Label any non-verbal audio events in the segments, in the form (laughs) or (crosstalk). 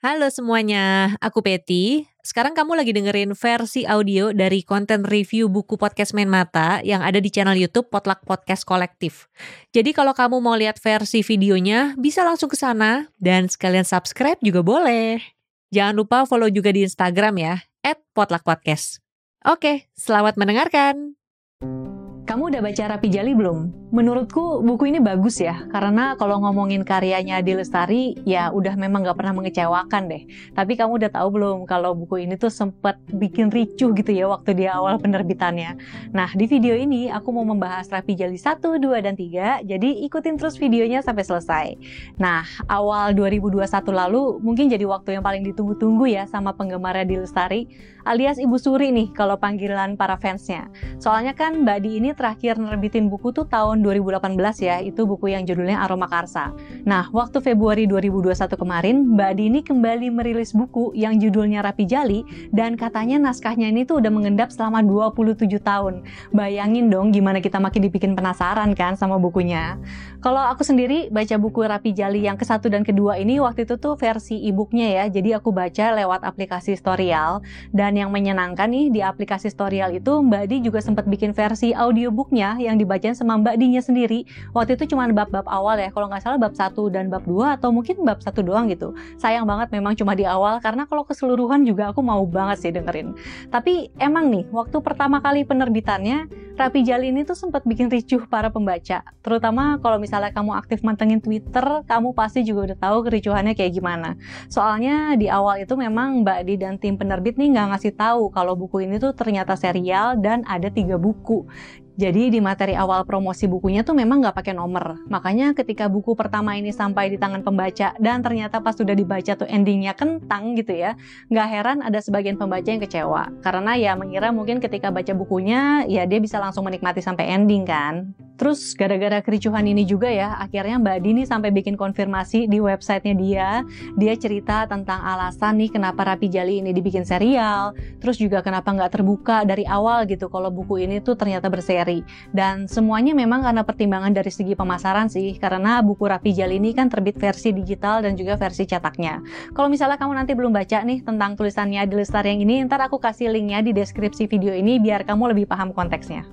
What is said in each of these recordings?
Halo semuanya, aku Peti. Sekarang kamu lagi dengerin versi audio dari konten review buku podcast Main Mata yang ada di channel YouTube Potluck Podcast Kolektif. Jadi kalau kamu mau lihat versi videonya, bisa langsung ke sana dan sekalian subscribe juga boleh. Jangan lupa follow juga di Instagram ya, @potluckpodcast. Oke, selamat mendengarkan. Kamu udah baca Rapi Jali belum? Menurutku buku ini bagus ya, karena kalau ngomongin karyanya Adi Lestari, ya udah memang gak pernah mengecewakan deh. Tapi kamu udah tahu belum kalau buku ini tuh sempat bikin ricuh gitu ya waktu di awal penerbitannya. Nah, di video ini aku mau membahas Rapi Jali 1, 2, dan 3, jadi ikutin terus videonya sampai selesai. Nah, awal 2021 lalu mungkin jadi waktu yang paling ditunggu-tunggu ya sama penggemar Adi Lestari, alias Ibu Suri nih kalau panggilan para fansnya. Soalnya kan Mbak Di ini terakhir nerbitin buku tuh tahun 2018 ya, itu buku yang judulnya Aroma Karsa. Nah, waktu Februari 2021 kemarin, Mbak Adi ini kembali merilis buku yang judulnya Rapi Jali, dan katanya naskahnya ini tuh udah mengendap selama 27 tahun. Bayangin dong gimana kita makin dibikin penasaran kan sama bukunya. Kalau aku sendiri baca buku Rapi Jali yang ke-1 dan kedua ini waktu itu tuh versi e-booknya ya, jadi aku baca lewat aplikasi Storyal, dan yang menyenangkan nih di aplikasi Storyal itu Mbak Adi juga sempat bikin versi audio audiobooknya yang dibacain sama Mbak Dinya sendiri. Waktu itu cuma bab-bab awal ya, kalau nggak salah bab 1 dan bab 2 atau mungkin bab satu doang gitu. Sayang banget memang cuma di awal karena kalau keseluruhan juga aku mau banget sih dengerin. Tapi emang nih, waktu pertama kali penerbitannya, Rapi Jali ini tuh sempat bikin ricuh para pembaca. Terutama kalau misalnya kamu aktif mantengin Twitter, kamu pasti juga udah tahu kericuhannya kayak gimana. Soalnya di awal itu memang Mbak Di dan tim penerbit nih nggak ngasih tahu kalau buku ini tuh ternyata serial dan ada tiga buku. Jadi di materi awal promosi bukunya tuh memang nggak pakai nomor. Makanya ketika buku pertama ini sampai di tangan pembaca dan ternyata pas sudah dibaca tuh endingnya kentang gitu ya, nggak heran ada sebagian pembaca yang kecewa. Karena ya mengira mungkin ketika baca bukunya ya dia bisa langsung menikmati sampai ending kan. Terus gara-gara kericuhan ini juga ya, akhirnya Mbak Dini sampai bikin konfirmasi di websitenya dia. Dia cerita tentang alasan nih kenapa Rapi Jali ini dibikin serial, terus juga kenapa nggak terbuka dari awal gitu kalau buku ini tuh ternyata berseri. Dan semuanya memang karena pertimbangan dari segi pemasaran sih, karena buku Rapi Jali ini kan terbit versi digital dan juga versi cetaknya. Kalau misalnya kamu nanti belum baca nih tentang tulisannya di Lestari yang ini, ntar aku kasih linknya di deskripsi video ini biar kamu lebih paham konteksnya.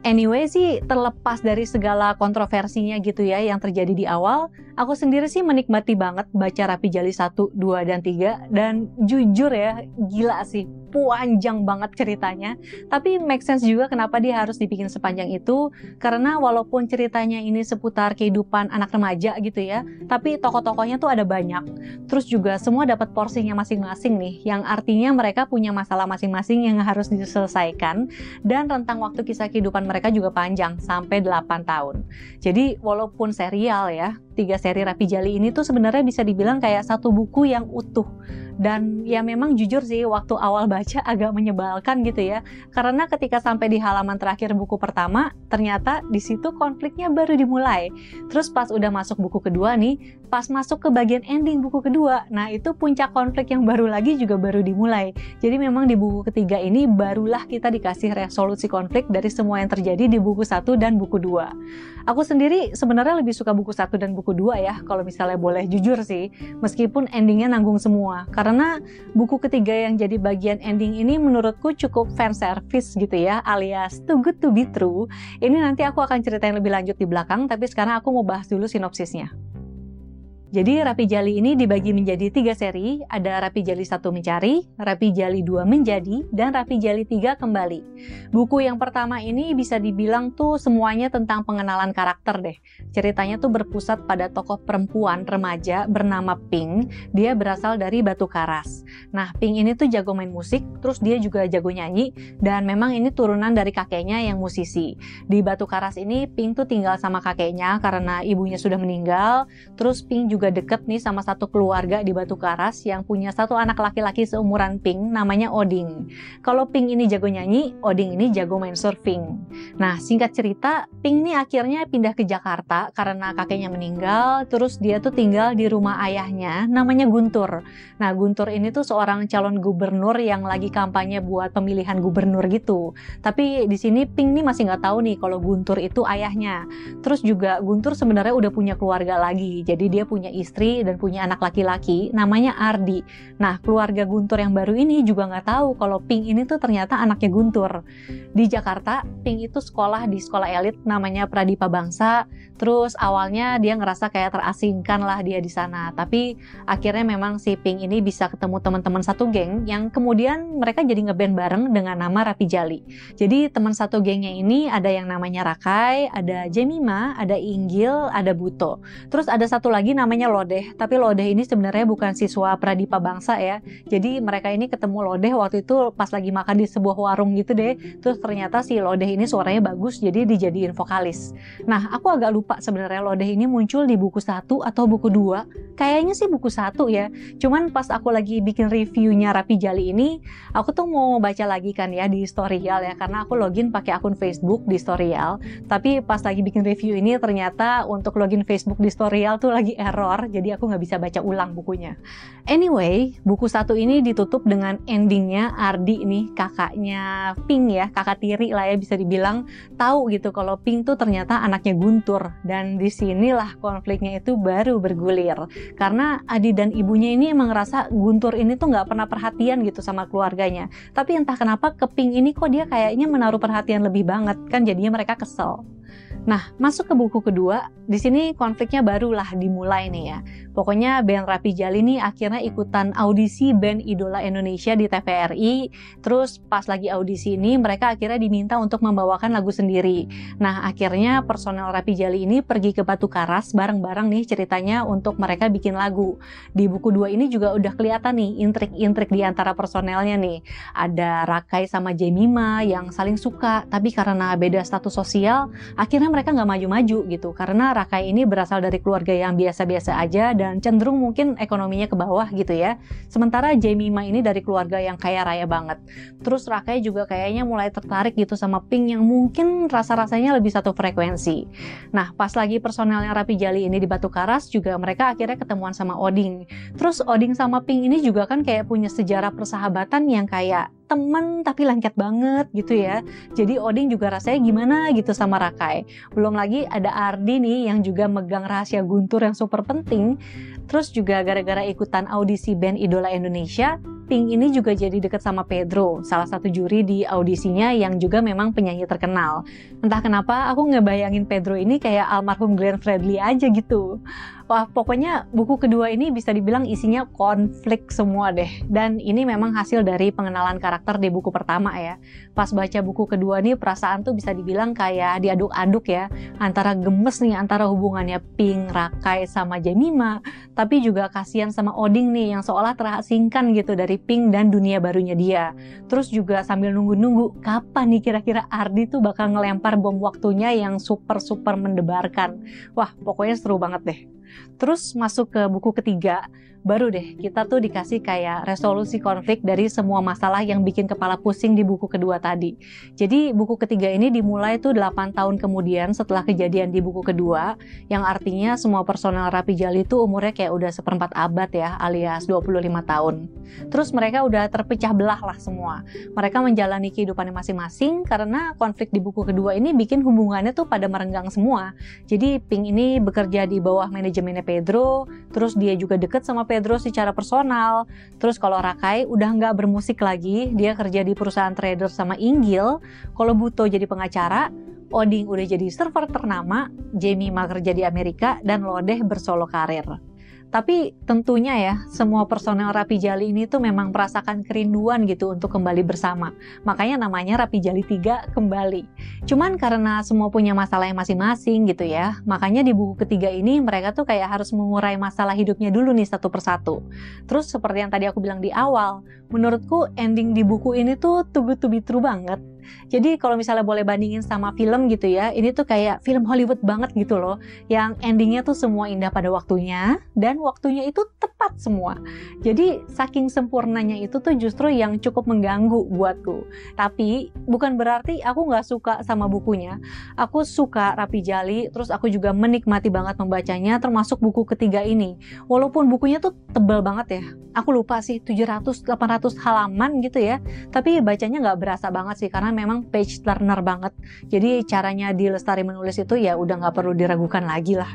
Anyway sih terlepas dari segala kontroversinya gitu ya yang terjadi di awal, aku sendiri sih menikmati banget baca Rapi Jali 1, 2, dan 3 dan jujur ya gila sih panjang banget ceritanya. Tapi make sense juga kenapa dia harus dibikin sepanjang itu. Karena walaupun ceritanya ini seputar kehidupan anak remaja gitu ya tapi tokoh-tokohnya tuh ada banyak. Terus juga semua dapat porsinya masing-masing nih yang artinya mereka punya masalah masing-masing yang harus diselesaikan. Dan rentang waktu kisah kehidupan mereka juga panjang sampai 8 tahun. Jadi walaupun serial ya tiga seri Rapi Jali ini tuh sebenarnya bisa dibilang kayak satu buku yang utuh. Dan ya memang jujur sih waktu awal baca (laughs) agak menyebalkan gitu ya. Karena ketika sampai di halaman terakhir buku pertama ternyata di situ konfliknya baru dimulai. Terus pas udah masuk buku kedua nih pas masuk ke bagian ending buku kedua. Nah itu puncak konflik yang baru lagi juga baru dimulai. Jadi memang di buku ketiga ini barulah kita dikasih resolusi konflik dari semua yang terjadi di buku satu dan buku dua. Aku sendiri sebenarnya lebih suka buku satu dan buku dua ya kalau misalnya boleh jujur sih meskipun endingnya nanggung semua. Karena buku ketiga yang jadi bagian ending ini menurutku cukup fan service gitu ya alias too good to be true. Ini nanti aku akan ceritain lebih lanjut di belakang tapi sekarang aku mau bahas dulu sinopsisnya jadi Rapi Jali ini dibagi menjadi tiga seri, ada Rapi Jali 1 Mencari, Rapi Jali 2 Menjadi, dan Rapi Jali 3 Kembali. Buku yang pertama ini bisa dibilang tuh semuanya tentang pengenalan karakter deh. Ceritanya tuh berpusat pada tokoh perempuan remaja bernama Pink, dia berasal dari Batu Karas. Nah Pink ini tuh jago main musik, terus dia juga jago nyanyi, dan memang ini turunan dari kakeknya yang musisi. Di Batu Karas ini Pink tuh tinggal sama kakeknya karena ibunya sudah meninggal, terus Pink juga juga deket nih sama satu keluarga di Batu Karas yang punya satu anak laki-laki seumuran Pink namanya Oding. Kalau Pink ini jago nyanyi, Oding ini jago main surfing. Nah, singkat cerita, Pink ini akhirnya pindah ke Jakarta karena kakeknya meninggal, terus dia tuh tinggal di rumah ayahnya namanya Guntur. Nah, Guntur ini tuh seorang calon gubernur yang lagi kampanye buat pemilihan gubernur gitu. Tapi di sini Pink nih masih nggak tahu nih kalau Guntur itu ayahnya. Terus juga Guntur sebenarnya udah punya keluarga lagi. Jadi dia punya istri dan punya anak laki-laki namanya Ardi. Nah keluarga Guntur yang baru ini juga nggak tahu kalau Pink ini tuh ternyata anaknya Guntur. Di Jakarta, Pink itu sekolah di sekolah elit namanya Pradipa Bangsa. Terus awalnya dia ngerasa kayak terasingkan lah dia di sana. Tapi akhirnya memang si Pink ini bisa ketemu teman-teman satu geng yang kemudian mereka jadi ngeband bareng dengan nama Rapi Jali. Jadi teman satu gengnya ini ada yang namanya Rakai, ada Jemima, ada Inggil, ada Buto. Terus ada satu lagi namanya Lodeh, tapi Lodeh ini sebenarnya bukan siswa Pradipa Bangsa ya. Jadi mereka ini ketemu Lodeh waktu itu pas lagi makan di sebuah warung gitu deh. Terus ternyata si Lodeh ini suaranya bagus jadi dijadiin vokalis. Nah, aku agak lupa sebenarnya Lodeh ini muncul di buku satu atau buku dua. Kayaknya sih buku satu ya. Cuman pas aku lagi bikin reviewnya Rapi Jali ini, aku tuh mau baca lagi kan ya di Storyal ya, karena aku login pakai akun Facebook di Storyal. Tapi pas lagi bikin review ini ternyata untuk login Facebook di Storyal tuh lagi error, jadi aku nggak bisa baca ulang bukunya. Anyway, buku satu ini ditutup dengan endingnya Ardi nih kakaknya Pink ya, kakak tiri lah ya bisa dibilang tahu gitu kalau Pink tuh ternyata anaknya Guntur dan di sinilah konfliknya itu baru bergulir karena Adi dan ibunya ini emang ngerasa Guntur ini tuh nggak pernah perhatian gitu sama keluarganya. Tapi entah kenapa ke Pink ini kok dia kayaknya menaruh perhatian lebih banget kan jadinya mereka kesel. Nah, masuk ke buku kedua, di sini konfliknya barulah dimulai nih ya. Pokoknya band Rapi Jali nih akhirnya ikutan audisi band idola Indonesia di TVRI. Terus pas lagi audisi ini mereka akhirnya diminta untuk membawakan lagu sendiri. Nah, akhirnya personel Rapi Jali ini pergi ke Batu Karas bareng-bareng nih ceritanya untuk mereka bikin lagu. Di buku dua ini juga udah kelihatan nih intrik-intrik di antara personelnya nih. Ada Rakai sama Jemima yang saling suka, tapi karena beda status sosial, akhirnya mereka nggak maju-maju gitu karena Rakai ini berasal dari keluarga yang biasa-biasa aja dan cenderung mungkin ekonominya ke bawah gitu ya. Sementara Jemima ini dari keluarga yang kaya raya banget. Terus Rakai juga kayaknya mulai tertarik gitu sama Pink yang mungkin rasa-rasanya lebih satu frekuensi. Nah, pas lagi personelnya Rapi Jali ini di Batu Karas juga mereka akhirnya ketemuan sama Oding. Terus Oding sama Pink ini juga kan kayak punya sejarah persahabatan yang kayak temen tapi lengket banget gitu ya. Jadi Oding juga rasanya gimana gitu sama Rakai. Belum lagi ada Ardi nih yang juga megang rahasia Guntur yang super penting. Terus juga gara-gara ikutan audisi band Idola Indonesia, Pink ini juga jadi deket sama Pedro, salah satu juri di audisinya yang juga memang penyanyi terkenal. Entah kenapa aku ngebayangin Pedro ini kayak almarhum Glenn Fredly aja gitu. Wah, pokoknya buku kedua ini bisa dibilang isinya konflik semua deh. Dan ini memang hasil dari pengenalan karakter di buku pertama ya. Pas baca buku kedua nih perasaan tuh bisa dibilang kayak diaduk-aduk ya. Antara gemes nih antara hubungannya Pink, Rakai sama Jemima. Tapi juga kasihan sama Oding nih yang seolah terasingkan gitu dari Pink dan dunia barunya dia. Terus juga sambil nunggu-nunggu kapan nih kira-kira Ardi tuh bakal ngelempar bom waktunya yang super-super mendebarkan. Wah, pokoknya seru banget deh. Terus masuk ke buku ketiga, baru deh kita tuh dikasih kayak resolusi konflik dari semua masalah yang bikin kepala pusing di buku kedua tadi. Jadi buku ketiga ini dimulai tuh 8 tahun kemudian setelah kejadian di buku kedua, yang artinya semua personel Rapi Jali itu umurnya kayak udah seperempat abad ya, alias 25 tahun. Terus mereka udah terpecah belah lah semua. Mereka menjalani kehidupannya masing-masing karena konflik di buku kedua ini bikin hubungannya tuh pada merenggang semua. Jadi Pink ini bekerja di bawah manajemennya Pedro, terus dia juga deket sama Pedro secara personal. Terus kalau Rakai udah nggak bermusik lagi, dia kerja di perusahaan trader sama Inggil. Kalau Buto jadi pengacara, Oding udah jadi server ternama, Jamie mah kerja di Amerika, dan Lodeh bersolo karir. Tapi tentunya ya, semua personel Rapi Jali ini tuh memang merasakan kerinduan gitu untuk kembali bersama. Makanya namanya Rapi Jali 3 kembali. Cuman karena semua punya masalah yang masing-masing gitu ya, makanya di buku ketiga ini mereka tuh kayak harus mengurai masalah hidupnya dulu nih satu persatu. Terus seperti yang tadi aku bilang di awal, menurutku ending di buku ini tuh good to be true banget Jadi kalau misalnya boleh bandingin sama film gitu ya, ini tuh kayak film Hollywood banget gitu loh, yang endingnya tuh semua indah pada waktunya dan waktunya itu tepat semua. Jadi saking sempurnanya itu tuh justru yang cukup mengganggu buatku. Tapi bukan berarti aku nggak suka sama bukunya. Aku suka Rapi Jali, terus aku juga menikmati banget membacanya, termasuk buku ketiga ini. Walaupun bukunya tuh tebal banget ya, aku lupa sih 700-800 halaman gitu ya, tapi bacanya nggak berasa banget sih karena memang page turner banget. Jadi caranya di Lestari menulis itu ya udah nggak perlu diragukan lagi lah.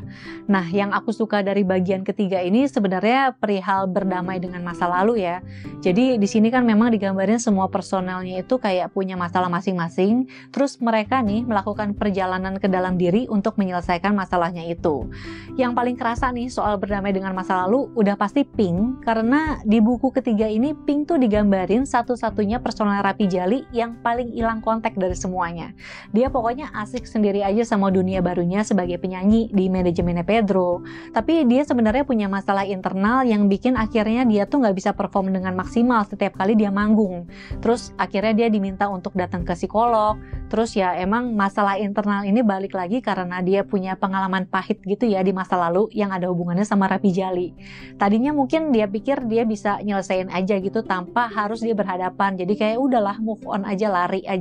Nah, yang aku suka dari bagian ketiga ini sebenarnya perihal berdamai dengan masa lalu ya. Jadi di sini kan memang digambarin semua personelnya itu kayak punya masalah masing-masing, terus mereka nih melakukan perjalanan ke dalam diri untuk menyelesaikan masalahnya itu. Yang paling kerasa nih soal berdamai dengan masa lalu udah pasti Pink karena di buku ketiga ini Pink tuh digambarin satu-satunya personel Rapi Jali yang paling hilang kontak dari semuanya. Dia pokoknya asik sendiri aja sama dunia barunya sebagai penyanyi di manajemennya Pedro. Tapi dia sebenarnya punya masalah internal yang bikin akhirnya dia tuh nggak bisa perform dengan maksimal setiap kali dia manggung. Terus akhirnya dia diminta untuk datang ke psikolog. Terus ya emang masalah internal ini balik lagi karena dia punya pengalaman pahit gitu ya di masa lalu yang ada hubungannya sama Rapi Jali. Tadinya mungkin dia pikir dia bisa nyelesain aja gitu tanpa harus dia berhadapan. Jadi kayak udahlah move on aja lari aja.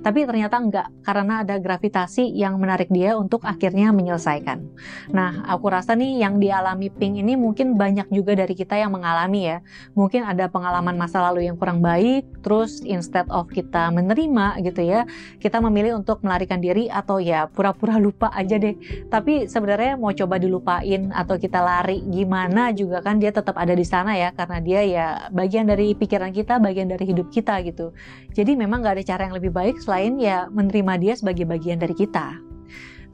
Tapi ternyata enggak karena ada gravitasi yang menarik dia untuk akhirnya menyelesaikan. Nah, aku rasa nih yang dialami Pink ini mungkin banyak juga dari kita yang mengalami ya. Mungkin ada pengalaman masa lalu yang kurang baik, terus instead of kita menerima gitu ya, kita memilih untuk melarikan diri atau ya pura-pura lupa aja deh. Tapi sebenarnya mau coba dilupain atau kita lari gimana juga kan dia tetap ada di sana ya karena dia ya bagian dari pikiran kita, bagian dari hidup kita gitu. Jadi memang nggak ada cara yang lebih baik selain ya menerima dia sebagai bagian dari kita.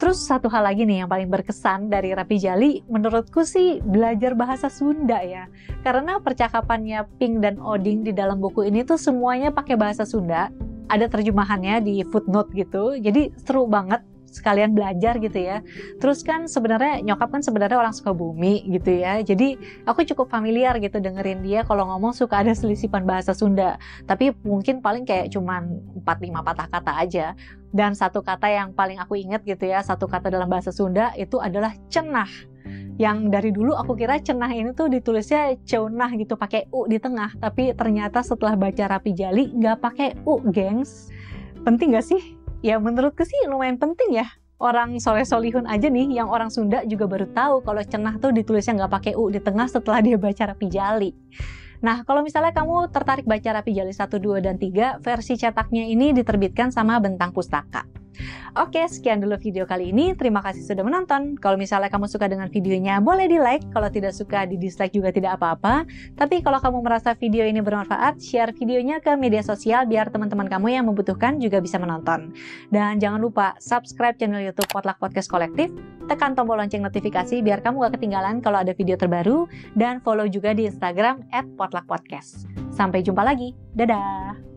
Terus satu hal lagi nih yang paling berkesan dari Rapi Jali, menurutku sih belajar bahasa Sunda ya. Karena percakapannya Pink dan Oding di dalam buku ini tuh semuanya pakai bahasa Sunda. Ada terjemahannya di footnote gitu, jadi seru banget sekalian belajar gitu ya. Terus kan sebenarnya nyokap kan sebenarnya orang suka bumi gitu ya. Jadi aku cukup familiar gitu dengerin dia kalau ngomong suka ada selisipan bahasa Sunda. Tapi mungkin paling kayak cuman 4-5 patah kata aja. Dan satu kata yang paling aku ingat gitu ya, satu kata dalam bahasa Sunda itu adalah cenah yang dari dulu aku kira cenah ini tuh ditulisnya ceunah gitu pakai u di tengah tapi ternyata setelah baca rapi jali nggak pakai u gengs penting gak sih ya menurutku sih lumayan penting ya orang soleh solihun aja nih yang orang Sunda juga baru tahu kalau cenah tuh ditulisnya nggak pakai u di tengah setelah dia baca rapi jali. Nah, kalau misalnya kamu tertarik baca Rapi Jali 1, 2, dan 3, versi cetaknya ini diterbitkan sama Bentang Pustaka. Oke, sekian dulu video kali ini. Terima kasih sudah menonton. Kalau misalnya kamu suka dengan videonya, boleh di like. Kalau tidak suka, di dislike juga tidak apa-apa. Tapi kalau kamu merasa video ini bermanfaat, share videonya ke media sosial biar teman-teman kamu yang membutuhkan juga bisa menonton. Dan jangan lupa subscribe channel YouTube Potluck Podcast Kolektif, tekan tombol lonceng notifikasi biar kamu gak ketinggalan kalau ada video terbaru, dan follow juga di Instagram at Potluck Podcast. Sampai jumpa lagi. Dadah!